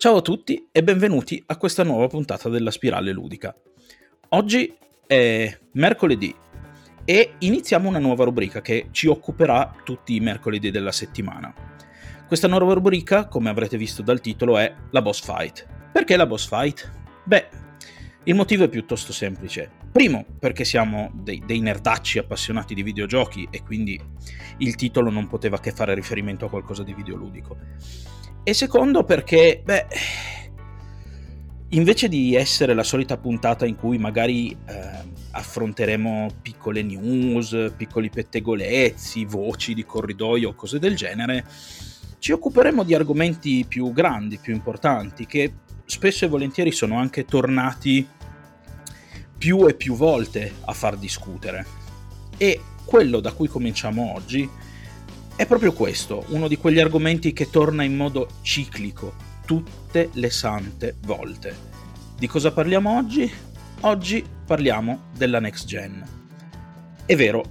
Ciao a tutti e benvenuti a questa nuova puntata della Spirale Ludica. Oggi è mercoledì e iniziamo una nuova rubrica che ci occuperà tutti i mercoledì della settimana. Questa nuova rubrica, come avrete visto dal titolo, è la boss fight. Perché la boss fight? Beh, il motivo è piuttosto semplice. Primo, perché siamo dei, dei, nerdacci appassionati di videogiochi e quindi il titolo non poteva che fare riferimento a qualcosa di videoludico. E secondo, perché, beh, invece di essere la solita puntata in cui magari eh, affronteremo piccole news, piccoli pettegolezzi, voci di corridoio cose del genere, ci occuperemo di argomenti più grandi, più importanti, che spesso e volentieri sono anche tornati più e più volte a far discutere. E quello da cui cominciamo oggi è proprio questo, uno di quegli argomenti che torna in modo ciclico tutte le sante volte. Di cosa parliamo oggi? Oggi parliamo della next gen. È vero,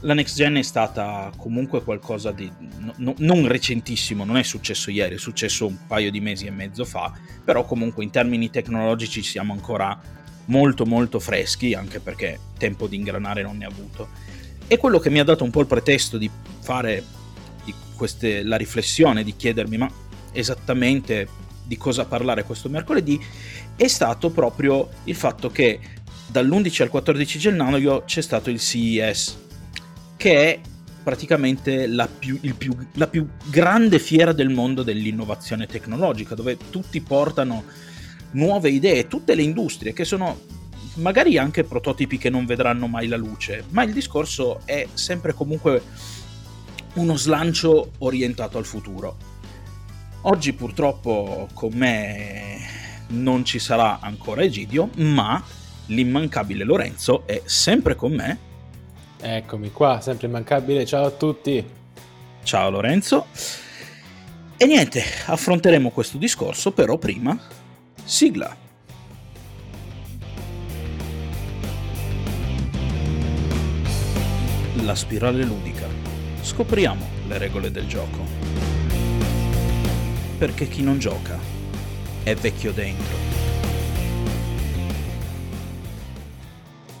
la next gen è stata comunque qualcosa di no, non recentissimo, non è successo ieri, è successo un paio di mesi e mezzo fa, però comunque in termini tecnologici siamo ancora molto molto freschi, anche perché tempo di ingranare non ne ha avuto. E quello che mi ha dato un po' il pretesto di fare queste, la riflessione, di chiedermi ma esattamente di cosa parlare questo mercoledì, è stato proprio il fatto che dall'11 al 14 gennaio c'è stato il CES, che è praticamente la più, più, la più grande fiera del mondo dell'innovazione tecnologica, dove tutti portano nuove idee, tutte le industrie che sono magari anche prototipi che non vedranno mai la luce, ma il discorso è sempre comunque uno slancio orientato al futuro. Oggi purtroppo con me non ci sarà ancora Egidio, ma l'immancabile Lorenzo è sempre con me. Eccomi qua, sempre immancabile, ciao a tutti. Ciao Lorenzo. E niente, affronteremo questo discorso, però prima Sigla. La spirale ludica. Scopriamo le regole del gioco. Perché chi non gioca è vecchio dentro.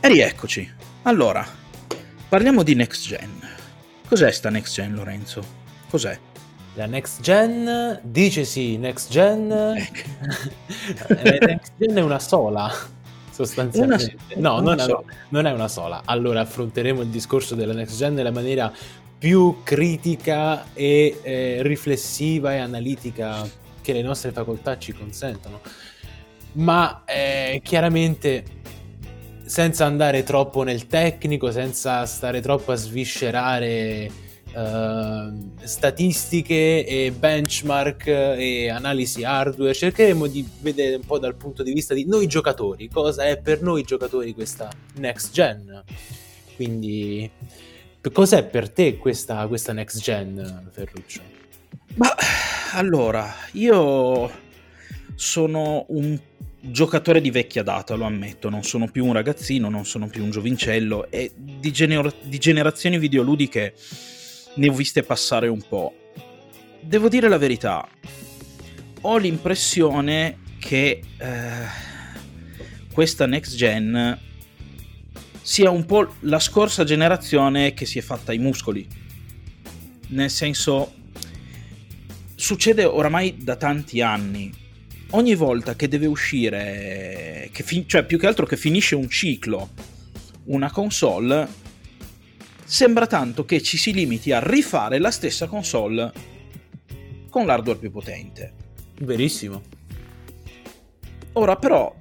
E rieccoci. Allora, parliamo di next gen. Cos'è sta next gen, Lorenzo? Cos'è? La next gen dice sì, next gen. Ecco. Eh, next gen è una sola. Sostanzialmente, una, no, una non, è, non, è, una sola. Allora affronteremo il discorso della next gen nella maniera più critica e eh, riflessiva e analitica che le nostre facoltà ci consentono. Ma eh, chiaramente senza andare troppo nel tecnico, senza stare troppo a sviscerare uh, statistiche e benchmark e analisi hardware, cercheremo di vedere un po' dal punto di vista di noi giocatori, cosa è per noi giocatori questa next gen. Quindi, cos'è per te questa, questa next gen, Ferruccio? Ma allora, io sono un giocatore di vecchia data, lo ammetto, non sono più un ragazzino, non sono più un giovincello e di, gener- di generazioni videoludiche ne ho viste passare un po'. Devo dire la verità, ho l'impressione che eh, questa next gen sia un po' la scorsa generazione che si è fatta i muscoli. Nel senso, succede oramai da tanti anni. Ogni volta che deve uscire, che fin- cioè più che altro che finisce un ciclo, una console, sembra tanto che ci si limiti a rifare la stessa console con l'hardware più potente. Verissimo. Ora però,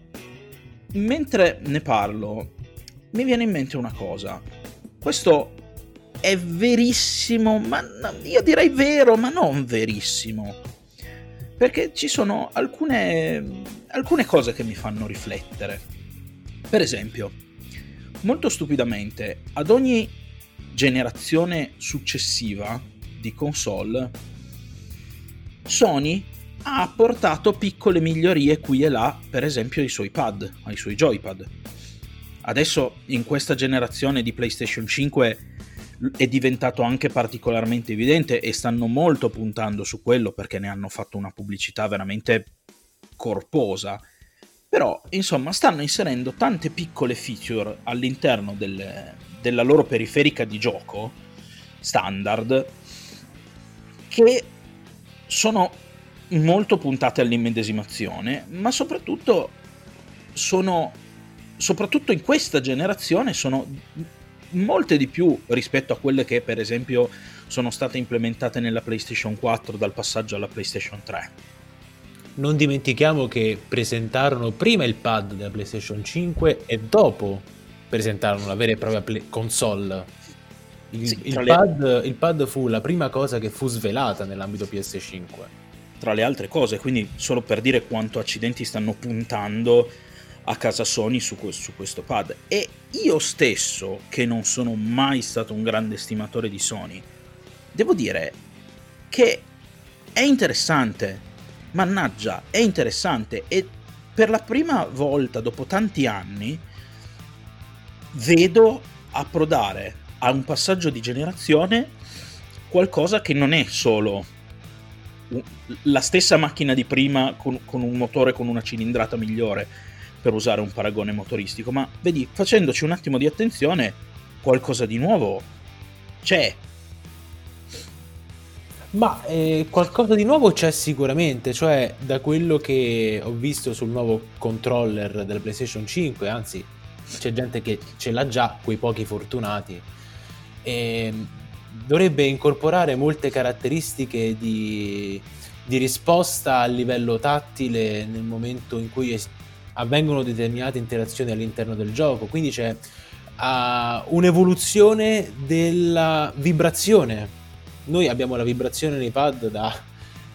mentre ne parlo, mi viene in mente una cosa. Questo è verissimo, ma io direi vero, ma non verissimo. Perché ci sono alcune, alcune cose che mi fanno riflettere. Per esempio, molto stupidamente, ad ogni generazione successiva di console, Sony ha apportato piccole migliorie qui e là, per esempio ai suoi pad, ai suoi joypad. Adesso in questa generazione di PlayStation 5 è diventato anche particolarmente evidente e stanno molto puntando su quello perché ne hanno fatto una pubblicità veramente corposa. Però, insomma, stanno inserendo tante piccole feature all'interno del, della loro periferica di gioco standard che sono molto puntate all'immedesimazione, ma soprattutto sono soprattutto in questa generazione sono molte di più rispetto a quelle che per esempio sono state implementate nella PlayStation 4 dal passaggio alla PlayStation 3. Non dimentichiamo che presentarono prima il pad della PlayStation 5 e dopo presentarono la vera e propria play- console. Il, sì, il, pad, le... il pad fu la prima cosa che fu svelata nell'ambito PS5. Tra le altre cose, quindi solo per dire quanto accidenti stanno puntando a casa Sony su, su, questo pad. E io stesso, che non sono mai stato un grande stimatore di Sony, devo dire che è interessante. Mannaggia, è interessante e per la prima volta dopo tanti anni vedo approdare a un passaggio di generazione qualcosa che non è solo la stessa macchina di prima con, con un motore con una cilindrata migliore, per usare un paragone motoristico, ma vedi, facendoci un attimo di attenzione, qualcosa di nuovo c'è. Ma eh, qualcosa di nuovo c'è sicuramente, cioè da quello che ho visto sul nuovo controller della PlayStation 5, anzi c'è gente che ce l'ha già, quei pochi fortunati, e ehm, dovrebbe incorporare molte caratteristiche di, di risposta a livello tattile nel momento in cui avvengono determinate interazioni all'interno del gioco, quindi c'è uh, un'evoluzione della vibrazione. Noi abbiamo la vibrazione nei pad da,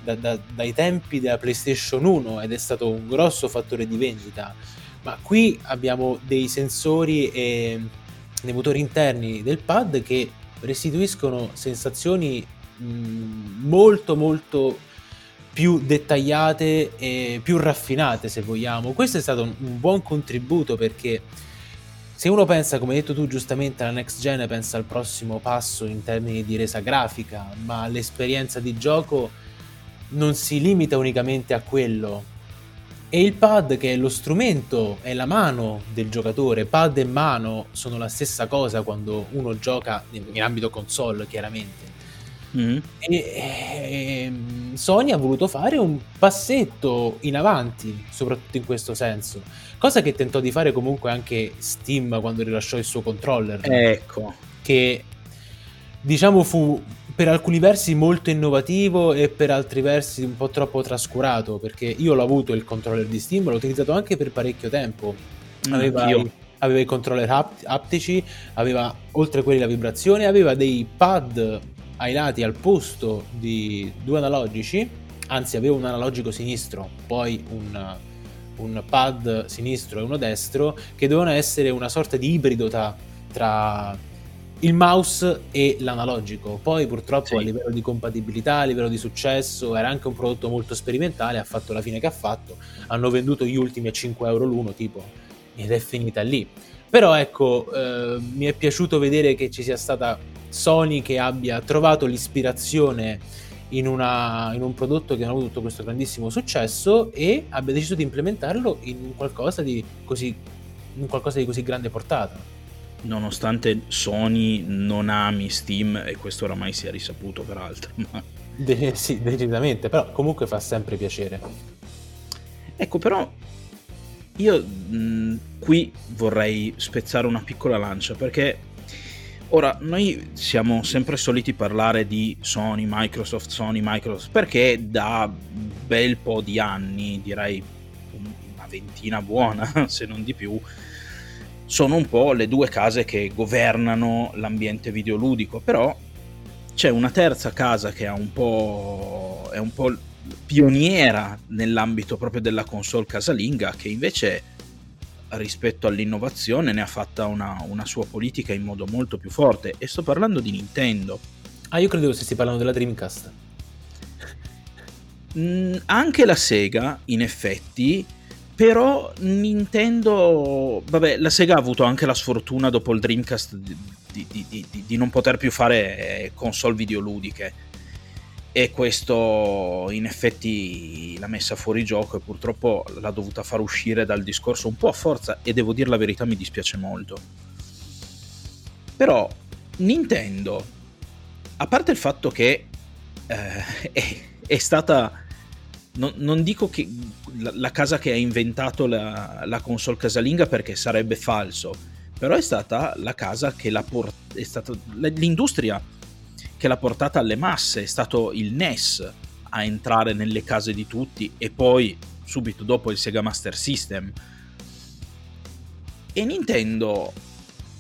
da, da, dai tempi della PlayStation 1 ed è stato un grosso fattore di vendita, ma qui abbiamo dei sensori e dei motori interni del pad che restituiscono sensazioni mh, molto molto più dettagliate e più raffinate se vogliamo. Questo è stato un, buon contributo perché se uno pensa, come hai detto tu giustamente, alla next gen, pensa al prossimo passo in termini di resa grafica, ma l'esperienza di gioco non si limita unicamente a quello. E il pad, che è lo strumento, è la mano del giocatore, pad e mano sono la stessa cosa quando uno gioca in ambito console, chiaramente Mm. E, e, ehm, Sony ha voluto fare un passetto in avanti, soprattutto in questo senso. Cosa che tentò di fare comunque anche Steam quando rilasciò il suo controller. Ecco. Che diciamo fu per alcuni versi molto innovativo e per altri versi un po' troppo trascurato. Perché io l'ho avuto il controller di Steam, l'ho utilizzato anche per parecchio tempo. Mm, aveva, i, aveva i controller apt- aptici, aveva oltre a quelli la vibrazione, aveva dei pad ai lati al posto di due analogici, anzi avevo un analogico sinistro, poi un, un pad sinistro e uno destro, che dovevano essere una sorta di ibrido tra, tra il mouse e l'analogico. Poi purtroppo sì. a livello di compatibilità, a livello di successo, era anche un prodotto molto sperimentale, ha fatto la fine che ha fatto, hanno venduto gli ultimi a 5 euro l'uno tipo, ed è finita lì. Però ecco, eh, mi è piaciuto vedere che ci sia stata Sony che abbia trovato l'ispirazione in, una, in, un prodotto che ha avuto tutto questo grandissimo successo e abbia deciso di implementarlo in qualcosa di così, in qualcosa di così grande portata. Nonostante Sony non ami Steam, e questo oramai sia risaputo peraltro. Ma... De- sì, decisamente, però comunque fa sempre piacere. Ecco, però io mh, qui vorrei spezzare una piccola lancia perché Ora, noi siamo sempre soliti parlare di Sony, Microsoft, Sony, Microsoft, perché da bel po' di anni, direi una ventina buona, se non di più, sono un po' le due case che governano l'ambiente videoludico, però c'è una terza casa che è un po', è un po pioniera nell'ambito proprio della console casalinga, che invece rispetto all'innovazione ne ha fatta una, una, sua politica in modo molto più forte e sto parlando di Nintendo. Ah, io credevo stessi parlando della Dreamcast. Mm, anche la Sega, in effetti, però Nintendo... Vabbè, la Sega ha avuto anche la sfortuna dopo il Dreamcast di, di, di, di non poter più fare console videoludiche. E questo in effetti l'ha messa fuori gioco e purtroppo l'ha dovuta far uscire dal discorso un po' a forza e devo dire la verità mi dispiace molto. Però Nintendo, a parte il fatto che eh, è, è, stata, non, non dico che la, la, casa che ha inventato la, la, console casalinga perché sarebbe falso, però è stata la casa che l'ha portata, l'industria che l'ha portata alle masse, è stato il NES a entrare nelle case di tutti e poi subito dopo il Sega Master System. E Nintendo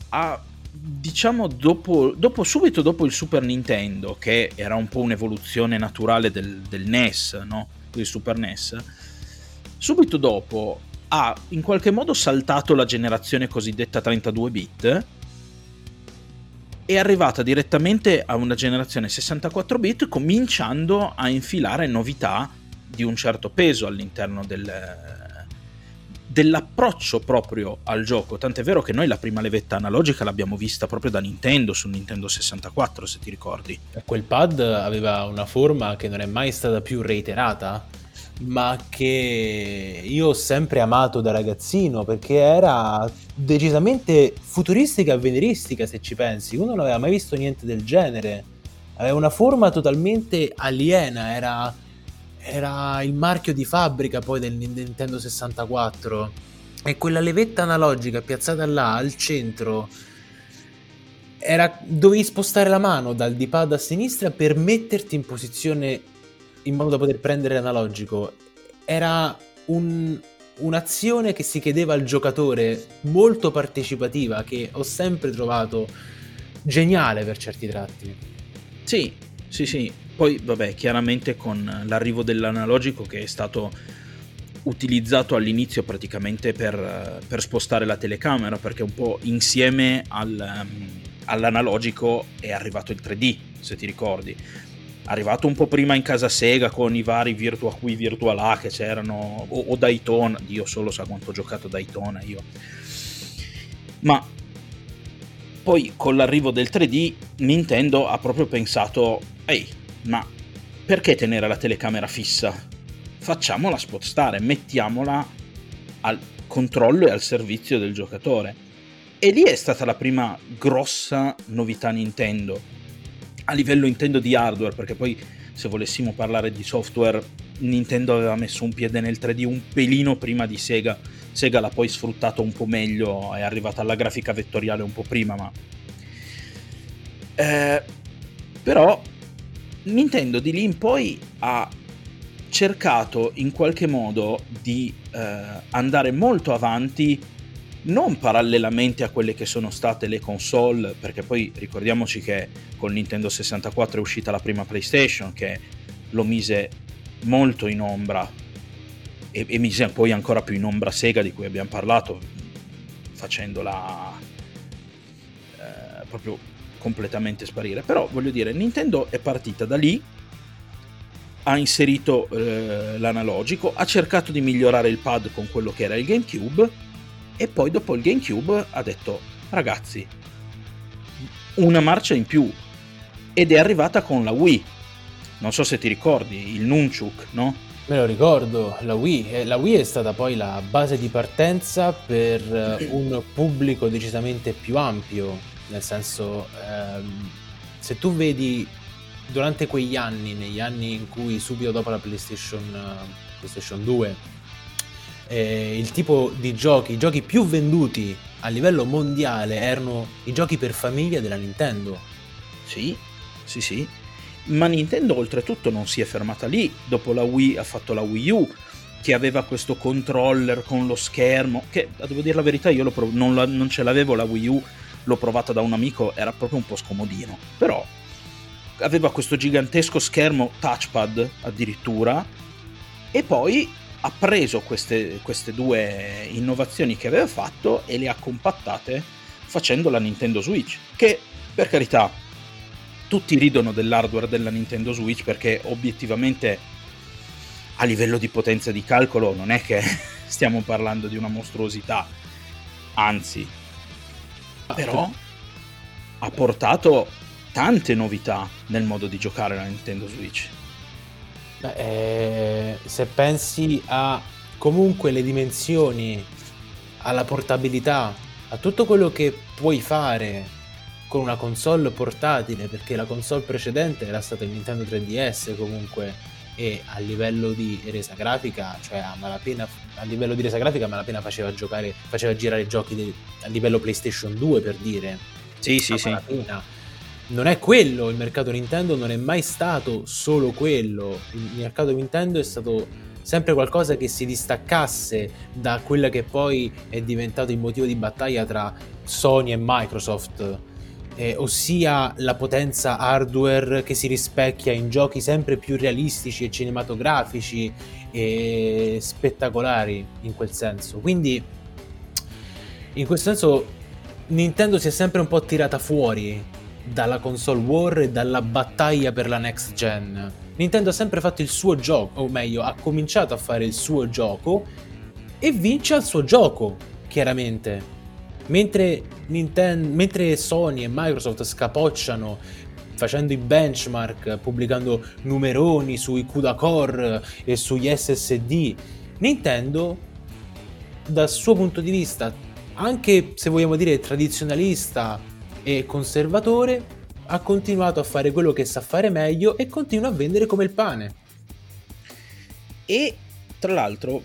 ha, diciamo, dopo, dopo, subito dopo il Super Nintendo, che era un po' un'evoluzione naturale del, del NES, no? Il Super NES, subito dopo ha in qualche modo saltato la generazione cosiddetta 32 bit è arrivata direttamente a una generazione 64 bit cominciando a infilare novità di un certo peso all'interno del, dell'approccio proprio al gioco. Tant'è vero che noi la prima levetta analogica l'abbiamo vista proprio da Nintendo su Nintendo 64, se ti ricordi. Quel pad aveva una forma che non è mai stata più reiterata ma che io ho sempre amato da ragazzino perché era decisamente futuristica e avveniristica se ci pensi. Uno non aveva mai visto niente del genere. Aveva una forma totalmente aliena, era, era il marchio di fabbrica poi del Nintendo 64. E quella levetta analogica piazzata là al centro era, dovevi spostare la mano dal D-pad a sinistra per metterti in posizione in modo da poter prendere l'analogico. Era un, un'azione che si chiedeva al giocatore molto partecipativa che ho sempre trovato geniale per certi tratti. Sì, sì, sì. Poi, vabbè, chiaramente con l'arrivo dell'analogico che è stato utilizzato all'inizio praticamente per, per spostare la telecamera, perché un po' insieme al, um, all'analogico è arrivato il 3D, se ti ricordi arrivato un po' prima in casa Sega con i vari Virtua qui, Virtua là che c'erano, o, o Daytona, Dio solo sa quanto ho giocato Daytona io. Ma poi con l'arrivo del 3D Nintendo ha proprio pensato, ehi, ma perché tenere la telecamera fissa? Facciamola spostare, mettiamola al controllo e al servizio del giocatore. E lì è stata la prima grossa novità Nintendo a livello intendo di hardware, perché poi se volessimo parlare di software, Nintendo aveva messo un piede nel 3D un pelino prima di Sega. Sega l'ha poi sfruttato un po' meglio, è arrivata alla grafica vettoriale un po' prima, ma... Eh, però Nintendo di lì in poi ha cercato in qualche modo di eh, andare molto avanti non parallelamente a quelle che sono state le console, perché poi ricordiamoci che con Nintendo 64 è uscita la prima PlayStation che lo mise molto in ombra e, e mise poi ancora più in ombra Sega di cui abbiamo parlato, facendola eh, proprio completamente sparire. Però voglio dire, Nintendo è partita da lì, ha inserito eh, l'analogico, ha cercato di migliorare il pad con quello che era il GameCube e poi dopo il GameCube ha detto ragazzi una marcia in più ed è arrivata con la Wii non so se ti ricordi il Nunchuk no? Me lo ricordo, la Wii. Eh, la Wii è stata poi la base di partenza per eh, un pubblico decisamente più ampio, nel senso, ehm, se tu vedi durante quegli anni, negli anni in cui subito dopo la PlayStation, uh, PlayStation 2 eh, il tipo di giochi, i giochi più venduti a livello mondiale erano i giochi per famiglia della Nintendo. Sì, sì, sì. Ma Nintendo oltretutto non si è fermata lì. Dopo la Wii ha fatto la Wii U, che aveva questo controller con lo schermo, che devo dire la verità io prov- non, la- non ce l'avevo la Wii U, l'ho provata da un amico, era proprio un po' scomodino. Però aveva questo gigantesco schermo touchpad addirittura e poi ha preso queste, queste due innovazioni che aveva fatto e le ha compattate facendo la Nintendo Switch, che per carità tutti ridono dell'hardware della Nintendo Switch perché obiettivamente a livello di potenza di calcolo non è che stiamo parlando di una mostruosità, anzi, però ha portato tante novità nel modo di giocare la Nintendo Switch. Beh, eh, se pensi a comunque le dimensioni, alla portabilità, a tutto quello che puoi fare con una console portatile, perché la console precedente era stata il Nintendo 3DS comunque, e a livello di resa grafica, cioè a malapena, a livello di resa grafica a malapena faceva giocare, faceva girare giochi di, a livello PlayStation 2 per dire. Sì, sì, sì. Non è quello, il mercato Nintendo non è mai stato solo quello, il mercato Nintendo è stato sempre qualcosa che si distaccasse da quella che poi è diventato il motivo di battaglia tra Sony e Microsoft eh, ossia la potenza hardware che si rispecchia in giochi sempre più realistici e cinematografici e spettacolari in quel senso. Quindi, in questo senso, Nintendo si è sempre un po' tirata fuori dalla console war e dalla battaglia per la next gen. Nintendo ha sempre fatto il suo gioco, o meglio, ha cominciato a fare il suo gioco e vince al suo gioco, chiaramente Mentre, Nintendo, mentre Sony e Microsoft scapocciano facendo i benchmark, pubblicando numeroni sui CUDA Core e sugli SSD, Nintendo, dal suo punto di vista, anche se vogliamo dire tradizionalista e conservatore, ha continuato a fare quello che sa fare meglio e continua a vendere come il pane. E tra l'altro,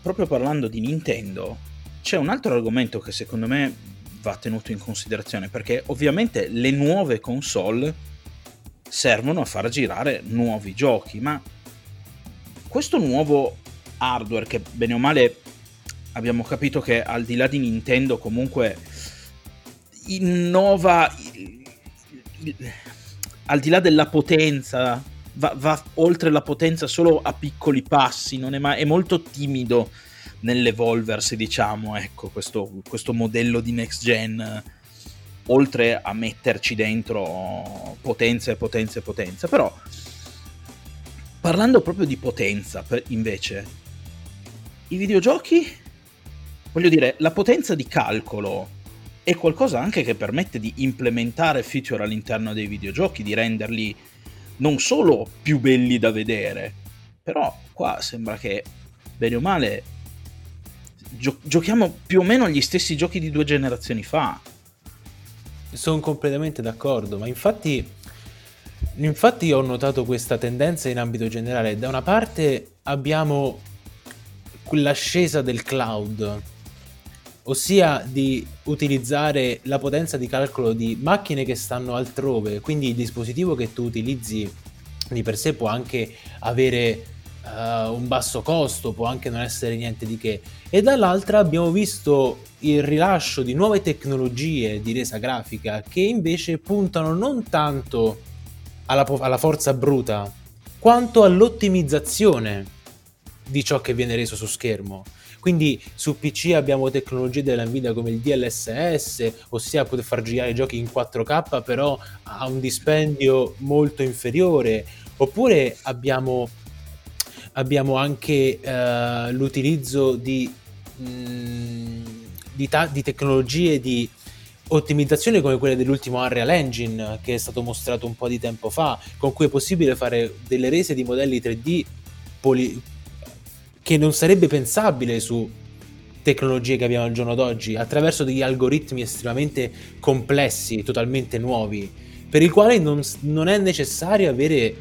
proprio parlando di Nintendo, c'è un altro argomento che secondo me va tenuto in considerazione perché ovviamente le nuove console servono a far girare nuovi giochi, ma questo nuovo hardware che bene o male abbiamo capito che al di là di Nintendo comunque innova al di là della potenza va, va, oltre la potenza solo a piccoli passi, non è, mai, è molto timido nell'evolversi, diciamo, ecco, questo, questo modello di next gen, oltre a metterci dentro potenza e potenza e potenza. Però, parlando proprio di potenza, invece, i videogiochi, voglio dire, la potenza di calcolo è qualcosa anche che permette di implementare feature all'interno dei videogiochi, di renderli non solo più belli da vedere, però qua sembra che bene o male gio- giochiamo più o meno gli stessi giochi di due generazioni fa. Sono completamente d'accordo, ma infatti, infatti ho notato questa tendenza in ambito generale. Da una parte abbiamo l'ascesa del cloud, ossia di utilizzare la potenza di calcolo di macchine che stanno altrove, quindi il dispositivo che tu utilizzi di per sé può anche avere uh, un basso costo, può anche non essere niente di che. E dall'altra abbiamo visto il rilascio di nuove tecnologie di resa grafica che invece puntano non tanto alla, alla forza bruta, quanto all'ottimizzazione di ciò che viene reso su schermo. Quindi su PC abbiamo tecnologie della Nvidia come il DLSS, ossia poter far girare i giochi in 4K però a un dispendio molto inferiore, oppure abbiamo abbiamo anche uh, l'utilizzo di, mh, mm, di, ta- di, tecnologie di ottimizzazione come quelle dell'ultimo Unreal Engine che è stato mostrato un po' di tempo fa, con cui è possibile fare delle rese di modelli 3D poli- che non sarebbe pensabile su tecnologie che abbiamo al giorno d'oggi, attraverso degli algoritmi estremamente complessi, totalmente nuovi, per i quali non, non è necessario avere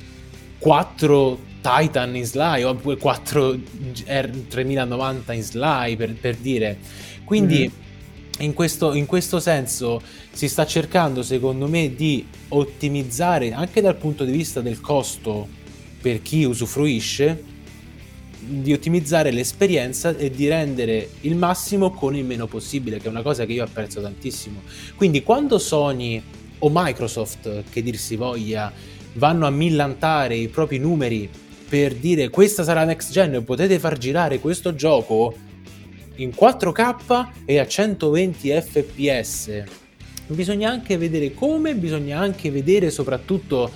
quattro Titan in Sly o 4 R3090 in Sly per, per dire. Quindi mm-hmm. in, questo, in questo senso si sta cercando secondo me di ottimizzare anche dal punto di vista del costo per chi usufruisce di ottimizzare l'esperienza e di rendere il massimo con il meno possibile, che è una cosa che io apprezzo tantissimo. Quindi quando Sony o Microsoft, che dir si voglia, vanno a millantare i propri numeri per dire questa sarà next gen, potete far girare questo gioco in 4K e a 120 fps. Bisogna anche vedere come, bisogna anche vedere soprattutto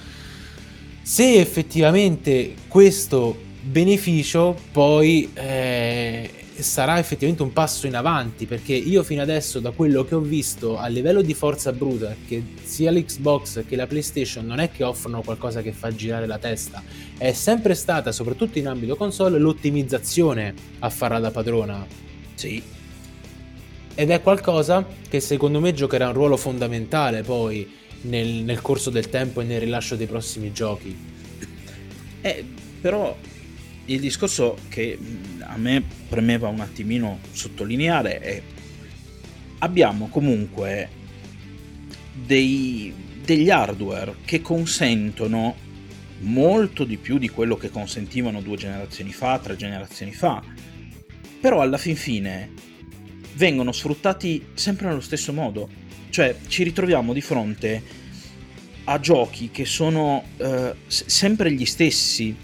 se effettivamente questo beneficio poi eh, sarà effettivamente un passo in avanti perché io fino adesso da quello che ho visto a livello di forza bruta che sia l'Xbox che la PlayStation non è che offrono qualcosa che fa girare la testa. È sempre stata soprattutto in ambito console l'ottimizzazione a farla da padrona. Sì. Ed è qualcosa che secondo me giocherà un ruolo fondamentale poi nel, nel corso del tempo e nel rilascio dei prossimi giochi. Eh, però il discorso che a me premeva un attimino sottolineare è abbiamo comunque dei, degli hardware che consentono molto di più di quello che consentivano due generazioni fa, tre generazioni fa, però alla fin fine vengono sfruttati sempre nello stesso modo, cioè ci ritroviamo di fronte a giochi che sono eh, sempre gli stessi.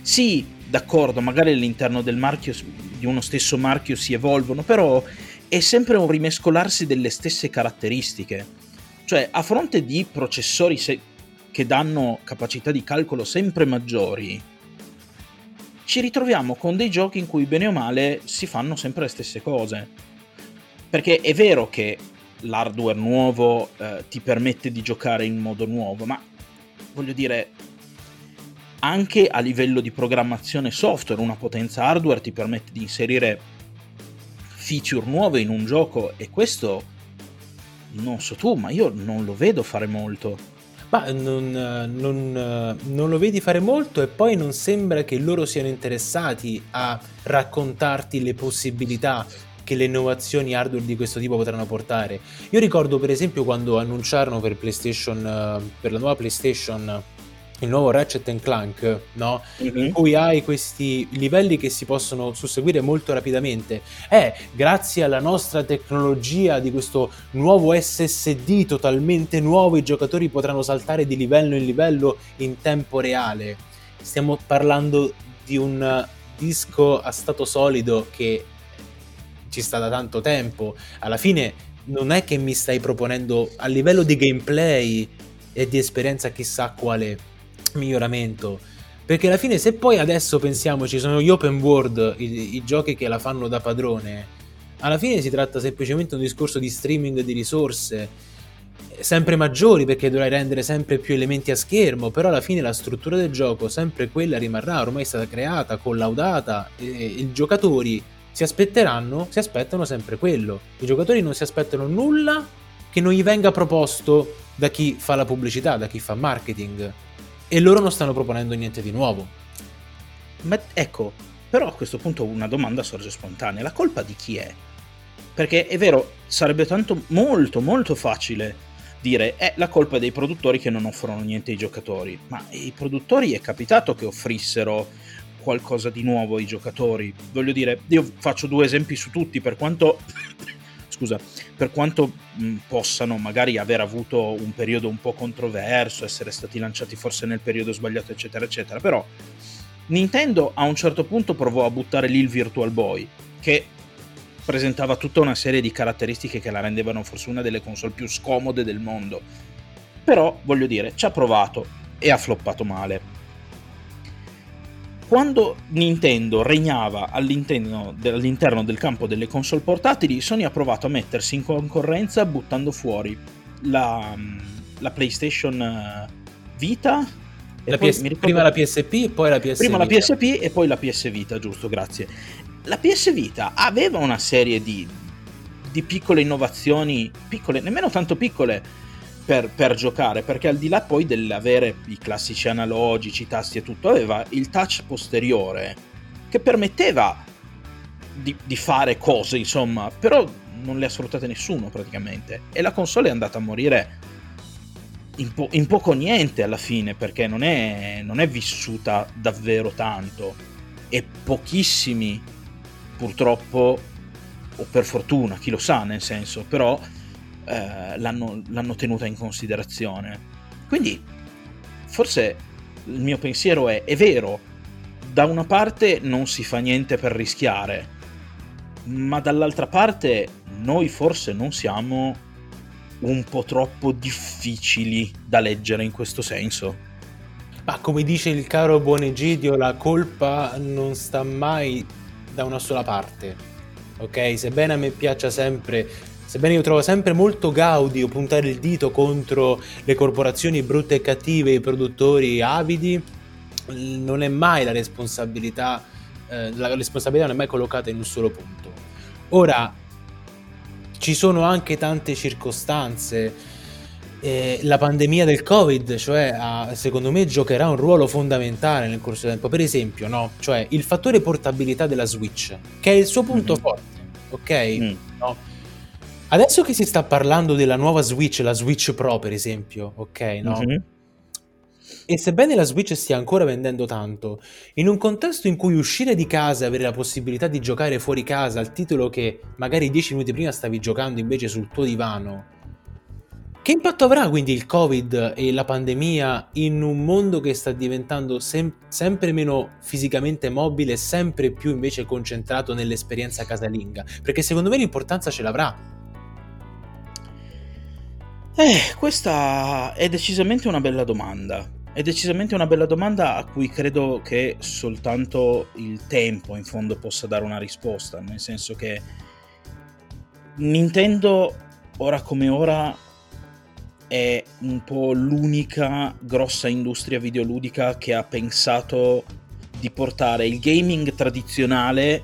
Sì, d'accordo, magari all'interno del marchio, di uno stesso marchio si evolvono, però è sempre un rimescolarsi delle stesse caratteristiche. Cioè, a fronte di processori se- che danno capacità di calcolo sempre maggiori, ci ritroviamo con dei giochi in cui bene o male si fanno sempre le stesse cose. Perché è vero che l'hardware nuovo eh, ti permette di giocare in modo nuovo, ma voglio dire, anche a livello di programmazione software, una potenza hardware ti permette di inserire feature nuove in un gioco e questo non so tu, ma io non lo vedo fare molto. Ma non, non, non, lo vedi fare molto e poi non sembra che loro siano interessati a raccontarti le possibilità che le innovazioni hardware di questo tipo potranno portare. Io ricordo per esempio quando annunciarono per PlayStation, per la nuova PlayStation il nuovo Ratchet Clank, no? Mm-hmm. In cui hai questi livelli che si possono susseguire molto rapidamente. È grazie alla nostra tecnologia di questo nuovo SSD totalmente nuovo, i giocatori potranno saltare di livello in livello in tempo reale. Stiamo parlando di un disco a stato solido che ci sta da tanto tempo. Alla fine non è che mi stai proponendo a livello di gameplay e di esperienza chissà quale miglioramento. Perché alla fine, se poi adesso pensiamo ci sono gli open world, i, i giochi che la fanno da padrone, alla fine si tratta semplicemente di un discorso di streaming di risorse sempre maggiori perché dovrai rendere sempre più elementi a schermo, però alla fine la struttura del gioco sempre quella rimarrà, ormai è stata creata, collaudata e i giocatori si aspetteranno, si aspettano sempre quello. I giocatori non si aspettano nulla che non gli venga proposto da chi fa la pubblicità, da chi fa marketing e loro non stanno proponendo niente di nuovo. Ma ecco, però a questo punto una domanda sorge spontanea, la colpa di chi è? Perché è vero, sarebbe tanto molto molto facile dire è la colpa dei produttori che non offrono niente ai giocatori, ma i produttori è capitato che offrissero qualcosa di nuovo ai giocatori. Voglio dire, io faccio due esempi su tutti, per quanto scusa, per quanto mh, possano magari aver avuto un periodo un po' controverso, essere stati lanciati forse nel periodo sbagliato, eccetera, eccetera, però Nintendo a un certo punto provò a buttare lì il Virtual Boy, che presentava tutta una serie di caratteristiche che la rendevano forse una delle console più scomode del mondo. Però, voglio dire, ci ha provato e ha floppato quando Nintendo regnava all'interno, all'interno, del campo delle console portatili, Sony ha provato a mettersi in concorrenza buttando fuori la, la PlayStation eh, Vita. La PS, ricordo, prima la PSP e poi la PS Prima Vita. la PSP e poi la PS Vita, giusto, grazie. La PS Vita aveva una serie di, di piccole innovazioni, piccole, nemmeno tanto piccole, per, per, giocare, perché al di là poi dell'avere i classici analogici, i tasti e tutto, aveva il touch posteriore che permetteva di, di fare cose, insomma, però non le ha sfruttate nessuno praticamente. E la console è andata a morire in, po- in poco niente alla fine, perché non è, non è vissuta davvero tanto. E pochissimi, purtroppo, o per fortuna, chi lo sa nel senso, però eh, l'hanno, l'hanno tenuta in considerazione. Quindi forse il mio pensiero è, è vero, da una parte non si fa niente per rischiare, ma dall'altra parte noi forse non siamo un po' troppo difficili da leggere in questo senso. Ma come dice il caro buon Egidio, la colpa non sta mai da una sola parte, ok? Sebbene a me piaccia sempre Sebbene io trovo sempre molto gaudio puntare il dito contro le corporazioni brutte e cattive, i produttori avidi, non è mai la responsabilità, eh, la responsabilità non è mai collocata in un solo punto. Ora, ci sono anche tante circostanze. Eh, la pandemia del Covid, cioè, ha, secondo me, giocherà un ruolo fondamentale nel corso del tempo. Per esempio, no? cioè, il fattore portabilità della Switch, che è il suo punto mm-hmm. forte, ok? Mm. No? Adesso che si sta parlando della nuova Switch, la Switch Pro per esempio, ok, no? Mm-hmm. E sebbene la Switch stia ancora vendendo tanto, in un contesto in cui uscire di casa e avere la possibilità di giocare fuori casa al titolo che magari dieci minuti prima stavi giocando invece sul tuo divano, che impatto avrà quindi il Covid e la pandemia in un mondo che sta diventando sem- sempre meno fisicamente mobile e sempre più invece concentrato nell'esperienza casalinga? Perché secondo me l'importanza ce l'avrà eh, questa è decisamente una bella domanda. È decisamente una bella domanda a cui credo che soltanto il tempo in fondo possa dare una risposta, nel senso che Nintendo ora come ora è un po' l'unica grossa industria videoludica che ha pensato di portare il gaming tradizionale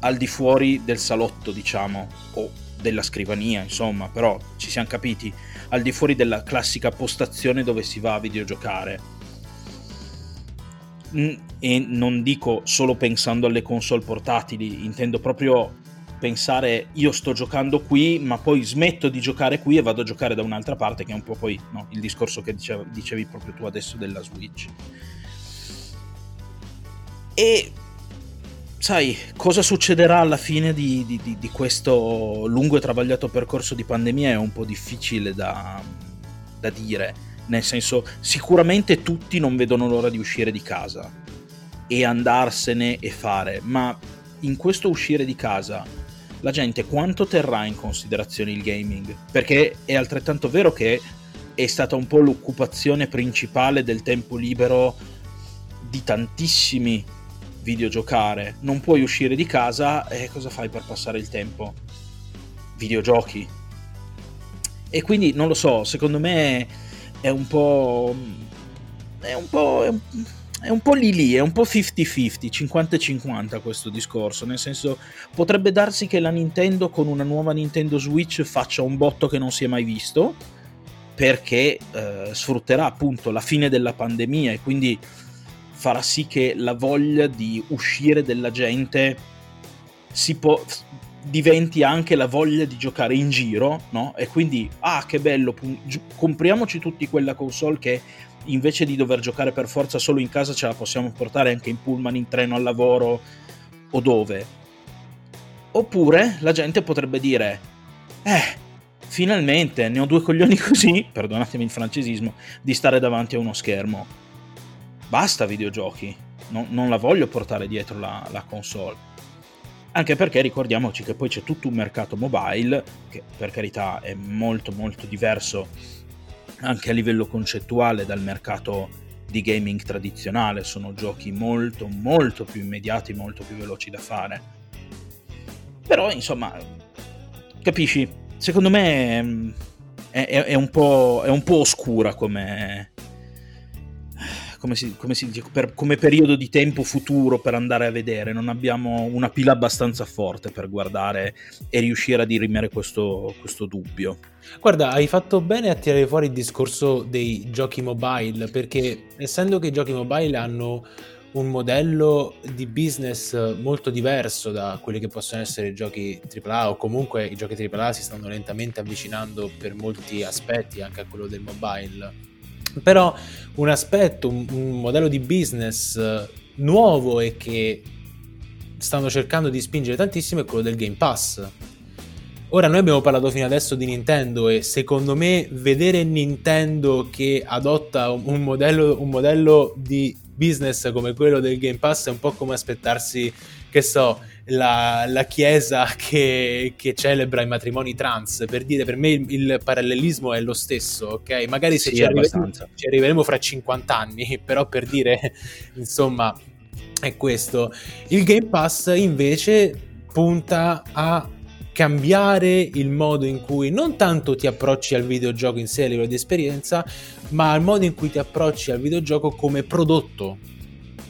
al di fuori del salotto, diciamo, o della scrivania, insomma, però ci siamo capiti, al di fuori della classica postazione dove si va a videogiocare. Mm, e non dico solo pensando alle console portatili, intendo proprio pensare io sto giocando qui, ma poi smetto di giocare qui e vado a giocare da un'altra parte, che è un po' poi no, il discorso che dicevi, dicevi proprio tu adesso della Switch. E sai, cosa succederà alla fine di, di, di, di, questo lungo e travagliato percorso di pandemia è un po' difficile da, da dire, nel senso sicuramente tutti non vedono l'ora di uscire di casa e andarsene e fare, ma in questo uscire di casa la gente quanto terrà in considerazione il gaming? Perché è altrettanto vero che è stata un po' l'occupazione principale del tempo libero di tantissimi videogiocare, non puoi uscire di casa e cosa fai per passare il tempo? Videogiochi. E quindi non lo so, secondo me è un po'. È un po'. È un, è un po' lì lì, è un po' 50-50, 50-50 questo discorso, nel senso potrebbe darsi che la Nintendo con una nuova Nintendo Switch faccia un botto che non si è mai visto, perché eh, sfrutterà appunto la fine della pandemia e quindi farà sì che la voglia di uscire della gente può, diventi anche la voglia di giocare in giro, no? E quindi, ah, che bello, compriamoci tutti quella console che invece di dover giocare per forza solo in casa ce la possiamo portare anche in pullman, in treno al lavoro o dove. Oppure la gente potrebbe dire, eh, finalmente ne ho due coglioni così, perdonatemi il francesismo, di stare davanti a uno schermo basta videogiochi, non, non la voglio portare dietro la, la console. Anche perché ricordiamoci che poi c'è tutto un mercato mobile, che per carità è molto molto diverso anche a livello concettuale dal mercato di gaming tradizionale, sono giochi molto molto più immediati, molto più veloci da fare. Però insomma, capisci, secondo me è, è, è, un, po', è un po' oscura come, come, si, come, si, per, come periodo di tempo futuro per andare a vedere, non abbiamo una pila abbastanza forte per guardare e riuscire a dirimere questo, questo dubbio. Guarda, hai fatto bene a tirare fuori il discorso dei giochi mobile, perché essendo che i giochi mobile hanno un modello di business molto diverso da quelli che possono essere i giochi AAA o comunque i giochi AAA si stanno lentamente avvicinando per molti aspetti anche a quello del mobile però un aspetto, un, un modello di business eh, nuovo e che stanno cercando di spingere tantissimo è quello del Game Pass. Ora noi abbiamo parlato fino adesso di Nintendo e secondo me vedere Nintendo che adotta un modello, un modello di business come quello del Game Pass è un po' come aspettarsi, che so, la, la chiesa che, che, celebra i matrimoni trans. Per dire, per me il, il parallelismo è lo stesso, ok? Magari se sì, ci, arriveremo, ci, arriveremo, fra 50 anni, però per dire, insomma, è questo. Il Game Pass invece punta a cambiare il modo in cui non tanto ti approcci al videogioco in sé a livello di esperienza, ma al modo in cui ti approcci al videogioco come prodotto.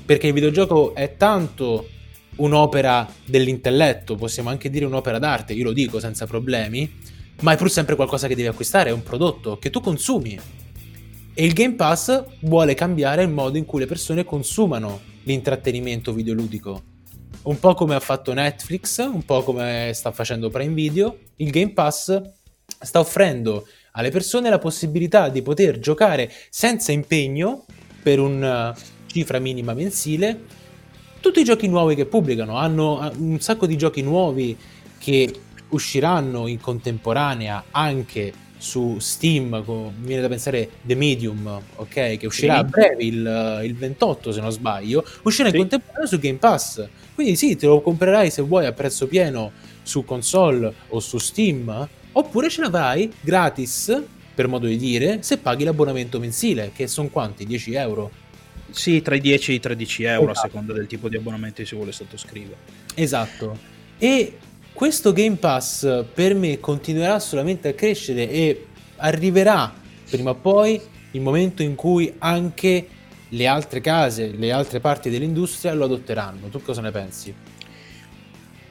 Perché il videogioco è tanto un'opera dell'intelletto, possiamo anche dire un'opera d'arte, io lo dico senza problemi, ma è pur sempre qualcosa che devi acquistare, è un prodotto che tu consumi. E il Game Pass vuole cambiare il modo in cui le persone consumano l'intrattenimento videoludico. Un po' come ha fatto Netflix, un po' come sta facendo Prime Video, il Game Pass sta offrendo alle persone la possibilità di poter giocare senza impegno per una cifra minima mensile tutti i giochi nuovi che pubblicano. Hanno un sacco di giochi nuovi che usciranno in contemporanea anche su Steam, con, mi viene da pensare The Medium, ok, che uscirà sì. a breve il, il, 28 se non sbaglio, uscirà sì. in contemporanea su Game Pass. Quindi sì, te lo comprerai se vuoi a prezzo pieno su console o su Steam, oppure ce l'avrai gratis, per modo di dire, se paghi l'abbonamento mensile, che sono quanti? 10 euro? Sì, tra i 10 e i 13 euro esatto. a seconda del tipo di abbonamento che si vuole sottoscrivere. Esatto. E questo Game Pass per me continuerà solamente a crescere e arriverà prima o poi il momento in cui anche le altre case, le altre parti dell'industria lo adotteranno. Tu cosa ne pensi?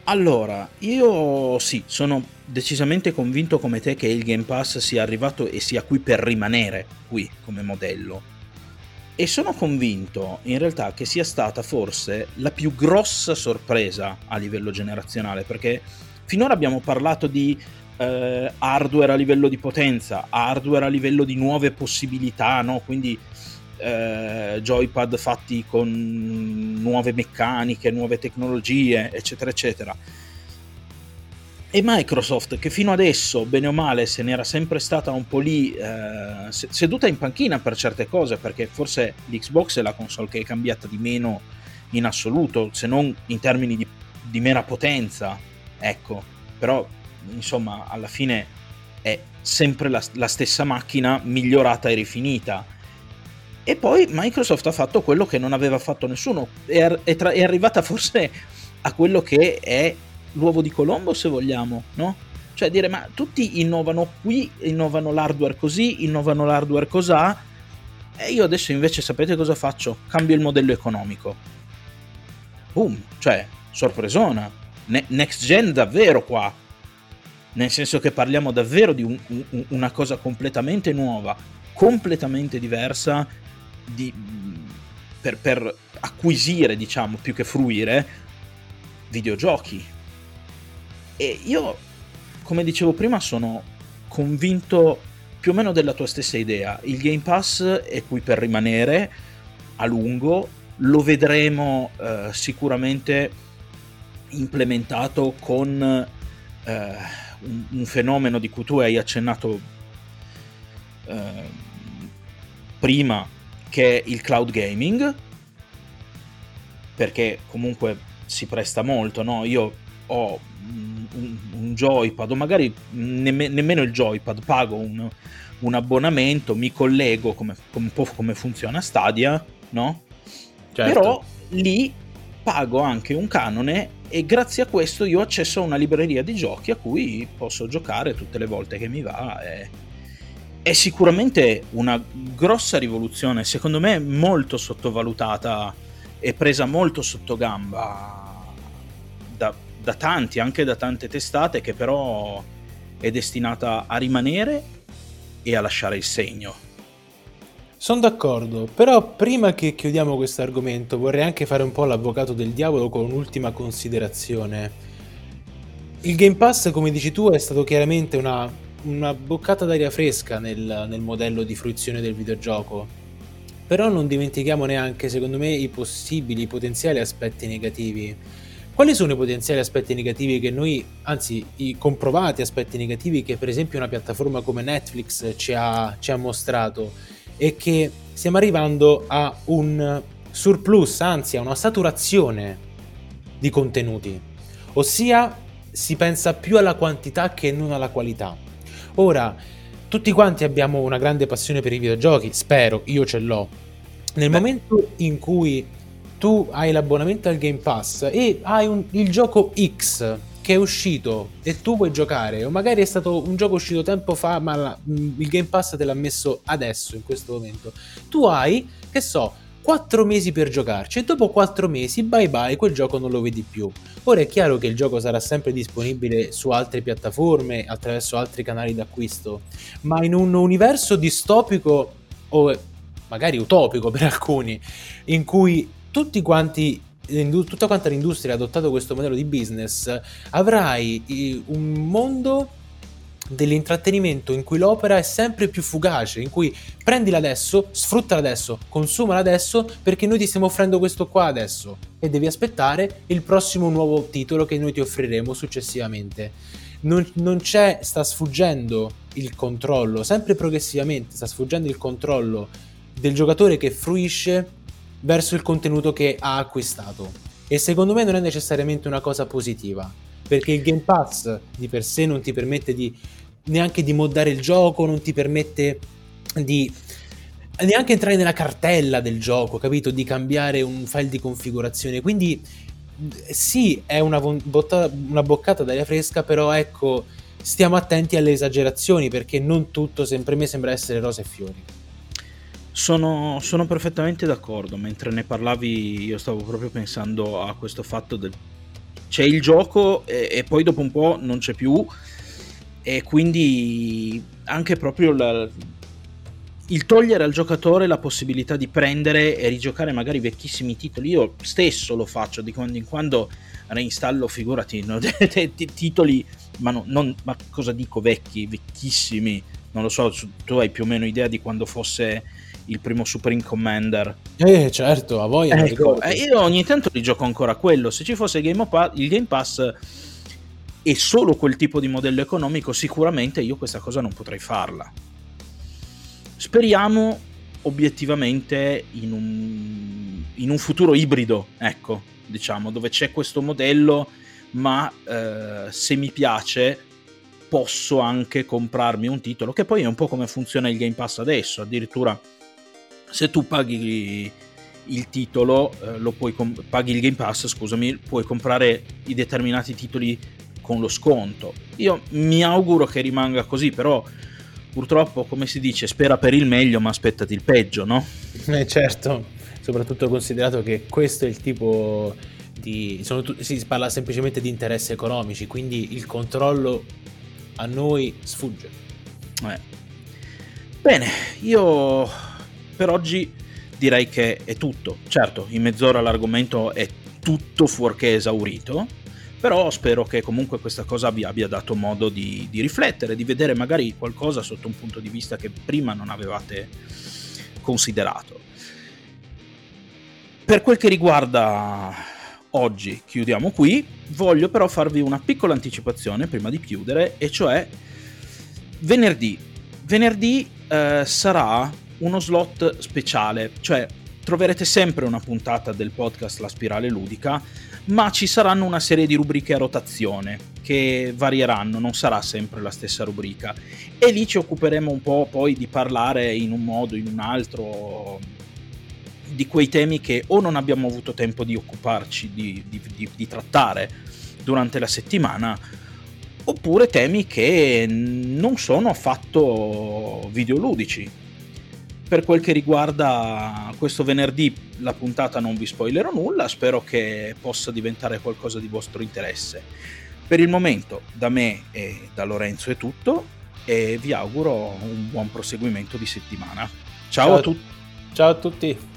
Allora, io sì, sono decisamente convinto come te che il Game Pass sia arrivato e sia qui per rimanere qui come modello e sono convinto in realtà che sia stata forse la più grossa sorpresa a livello generazionale, perché finora abbiamo parlato di eh, hardware a livello di potenza, hardware a livello di nuove possibilità, no? quindi eh, joypad fatti con nuove meccaniche, nuove tecnologie, eccetera, eccetera e Microsoft, che fino adesso, bene o male, se n'era sempre stata un po' lì eh, seduta in panchina per certe cose, perché forse l'Xbox è la console che è cambiata di meno in assoluto, se non in termini di, di mera potenza, ecco, però insomma alla fine è sempre la, la stessa macchina migliorata e rifinita. E poi Microsoft ha fatto quello che non aveva fatto nessuno, è, è, tra, è arrivata forse a quello che è l'uovo di Colombo se vogliamo, no? Cioè dire ma tutti innovano qui, innovano l'hardware così, innovano l'hardware cos'ha e io adesso invece sapete cosa faccio? Cambio il modello economico. Boom, cioè sorpresona. Ne- next gen davvero qua. Nel senso che parliamo davvero di un, un, una cosa completamente nuova, completamente diversa di, per, per acquisire, diciamo, più che fruire videogiochi e io, come dicevo prima, sono convinto più o meno della tua stessa idea. Il Game Pass è qui per rimanere a lungo, lo vedremo eh, sicuramente implementato con eh, un, un, fenomeno di cui tu hai accennato eh, prima, che è il cloud gaming, perché comunque si presta molto, no? Io ho un, un joypad o magari nemme, nemmeno il joypad, pago un, un abbonamento, mi collego come, come, un po' come funziona Stadia, no? Certo. Però lì pago anche un canone e grazie a questo io ho accesso a una libreria di giochi a cui posso giocare tutte le volte che mi va. E... È sicuramente una grossa rivoluzione, secondo me molto sottovalutata e presa molto sotto gamba da, tanti, anche da tante testate, che però è destinata a rimanere e a lasciare il segno. Sono d'accordo, però prima che chiudiamo questo argomento vorrei anche fare un po' l'avvocato del diavolo con un'ultima considerazione. Il Game Pass, come dici tu, è stato chiaramente una, una boccata d'aria fresca nel, nel modello di fruizione del videogioco, però non dimentichiamo neanche, secondo me, i possibili, i potenziali aspetti negativi quali sono i potenziali aspetti negativi che noi, anzi i comprovati aspetti negativi che per esempio una piattaforma come Netflix ci ha, ci ha mostrato e che stiamo arrivando a un surplus, anzi a una saturazione di contenuti, ossia si pensa più alla quantità che non alla qualità. Ora, tutti quanti abbiamo una grande passione per i videogiochi, spero, io ce l'ho. Nel Beh. momento in cui tu hai l'abbonamento al Game Pass e hai un, il gioco X che è uscito e tu puoi giocare, o magari è stato un gioco uscito tempo fa, ma la, il Game Pass te l'ha messo adesso, in questo momento. Tu hai, che so, 4 mesi per giocarci e dopo 4 mesi bye bye quel gioco non lo vedi più. Ora è chiaro che il gioco sarà sempre disponibile su altre piattaforme, attraverso altri canali d'acquisto, ma in un universo distopico o magari utopico per alcuni, in cui tutti quanti tutta quanta l'industria ha adottato questo modello di business, avrai un mondo dell'intrattenimento in cui l'opera è sempre più fugace, in cui prendila adesso, sfruttala adesso, consumala adesso perché noi ti stiamo offrendo questo qua adesso e devi aspettare il prossimo nuovo titolo che noi ti offriremo successivamente. Non, non c'è, sta sfuggendo il controllo, sempre progressivamente sta sfuggendo il controllo del giocatore che fruisce verso il contenuto che ha acquistato. E secondo me non è necessariamente una cosa positiva, perché il Game Pass di per sé non ti permette di neanche di moddare il gioco, non ti permette di neanche entrare nella cartella del gioco, capito? Di cambiare un file di configurazione. Quindi sì, è una, botta, una boccata d'aria fresca, però ecco, stiamo attenti alle esagerazioni perché non tutto sempre me sembra essere rose e fiori. Sono, sono, perfettamente d'accordo. Mentre ne parlavi, io stavo proprio pensando a questo fatto del c'è il gioco e, e poi dopo un po' non c'è più, e quindi anche proprio la, il togliere al giocatore la possibilità di prendere e rigiocare magari vecchissimi titoli. Io stesso lo faccio di quando in quando reinstallo, figurati, no? titoli, ma, no, non, ma cosa dico vecchi, vecchissimi, non lo so, tu hai più o meno idea di quando fosse il primo Supreme Commander. Eh, certo, a voi. Ecco, eh, io ogni tanto li gioco ancora quello. Se ci fosse il Game, Pass, il Game Pass e solo quel tipo di modello economico, sicuramente io questa cosa non potrei farla. Speriamo obiettivamente in un, in un futuro ibrido, ecco, diciamo, dove c'è questo modello, ma eh, se mi piace posso anche comprarmi un titolo, che poi è un po' come funziona il Game Pass adesso, addirittura se tu paghi il titolo, eh, lo puoi com- paghi il Game Pass, scusami, puoi comprare i determinati titoli con lo sconto. Io mi auguro che rimanga così, però purtroppo, come si dice, spera per il meglio, ma aspettati il peggio, no? Eh certo, soprattutto considerato che questo è il tipo di... Tu- si parla semplicemente di interessi economici, quindi il controllo a noi sfugge. Eh. Bene, io per oggi direi che è tutto. Certo, in mezz'ora l'argomento è tutto fuorché esaurito, però spero che comunque questa cosa vi abbia dato modo di, di riflettere, di vedere magari qualcosa sotto un punto di vista che prima non avevate considerato. Per quel che riguarda oggi, chiudiamo qui, voglio però farvi una piccola anticipazione prima di chiudere, e cioè venerdì. Venerdì eh, sarà uno slot speciale, cioè troverete sempre una puntata del podcast La Spirale Ludica, ma ci saranno una serie di rubriche a rotazione che varieranno, non sarà sempre la stessa rubrica. E lì ci occuperemo un po' poi di parlare in un modo, in un altro, di quei temi che o non abbiamo avuto tempo di occuparci, di, di, di, di trattare durante la settimana, oppure temi che non sono affatto videoludici, per quel che riguarda questo venerdì, la puntata non vi spoilerò nulla, spero che possa diventare qualcosa di vostro interesse. Per il momento, da me e da Lorenzo è tutto e vi auguro un buon proseguimento di settimana. Ciao, Ciao a tutti. Ciao a tutti.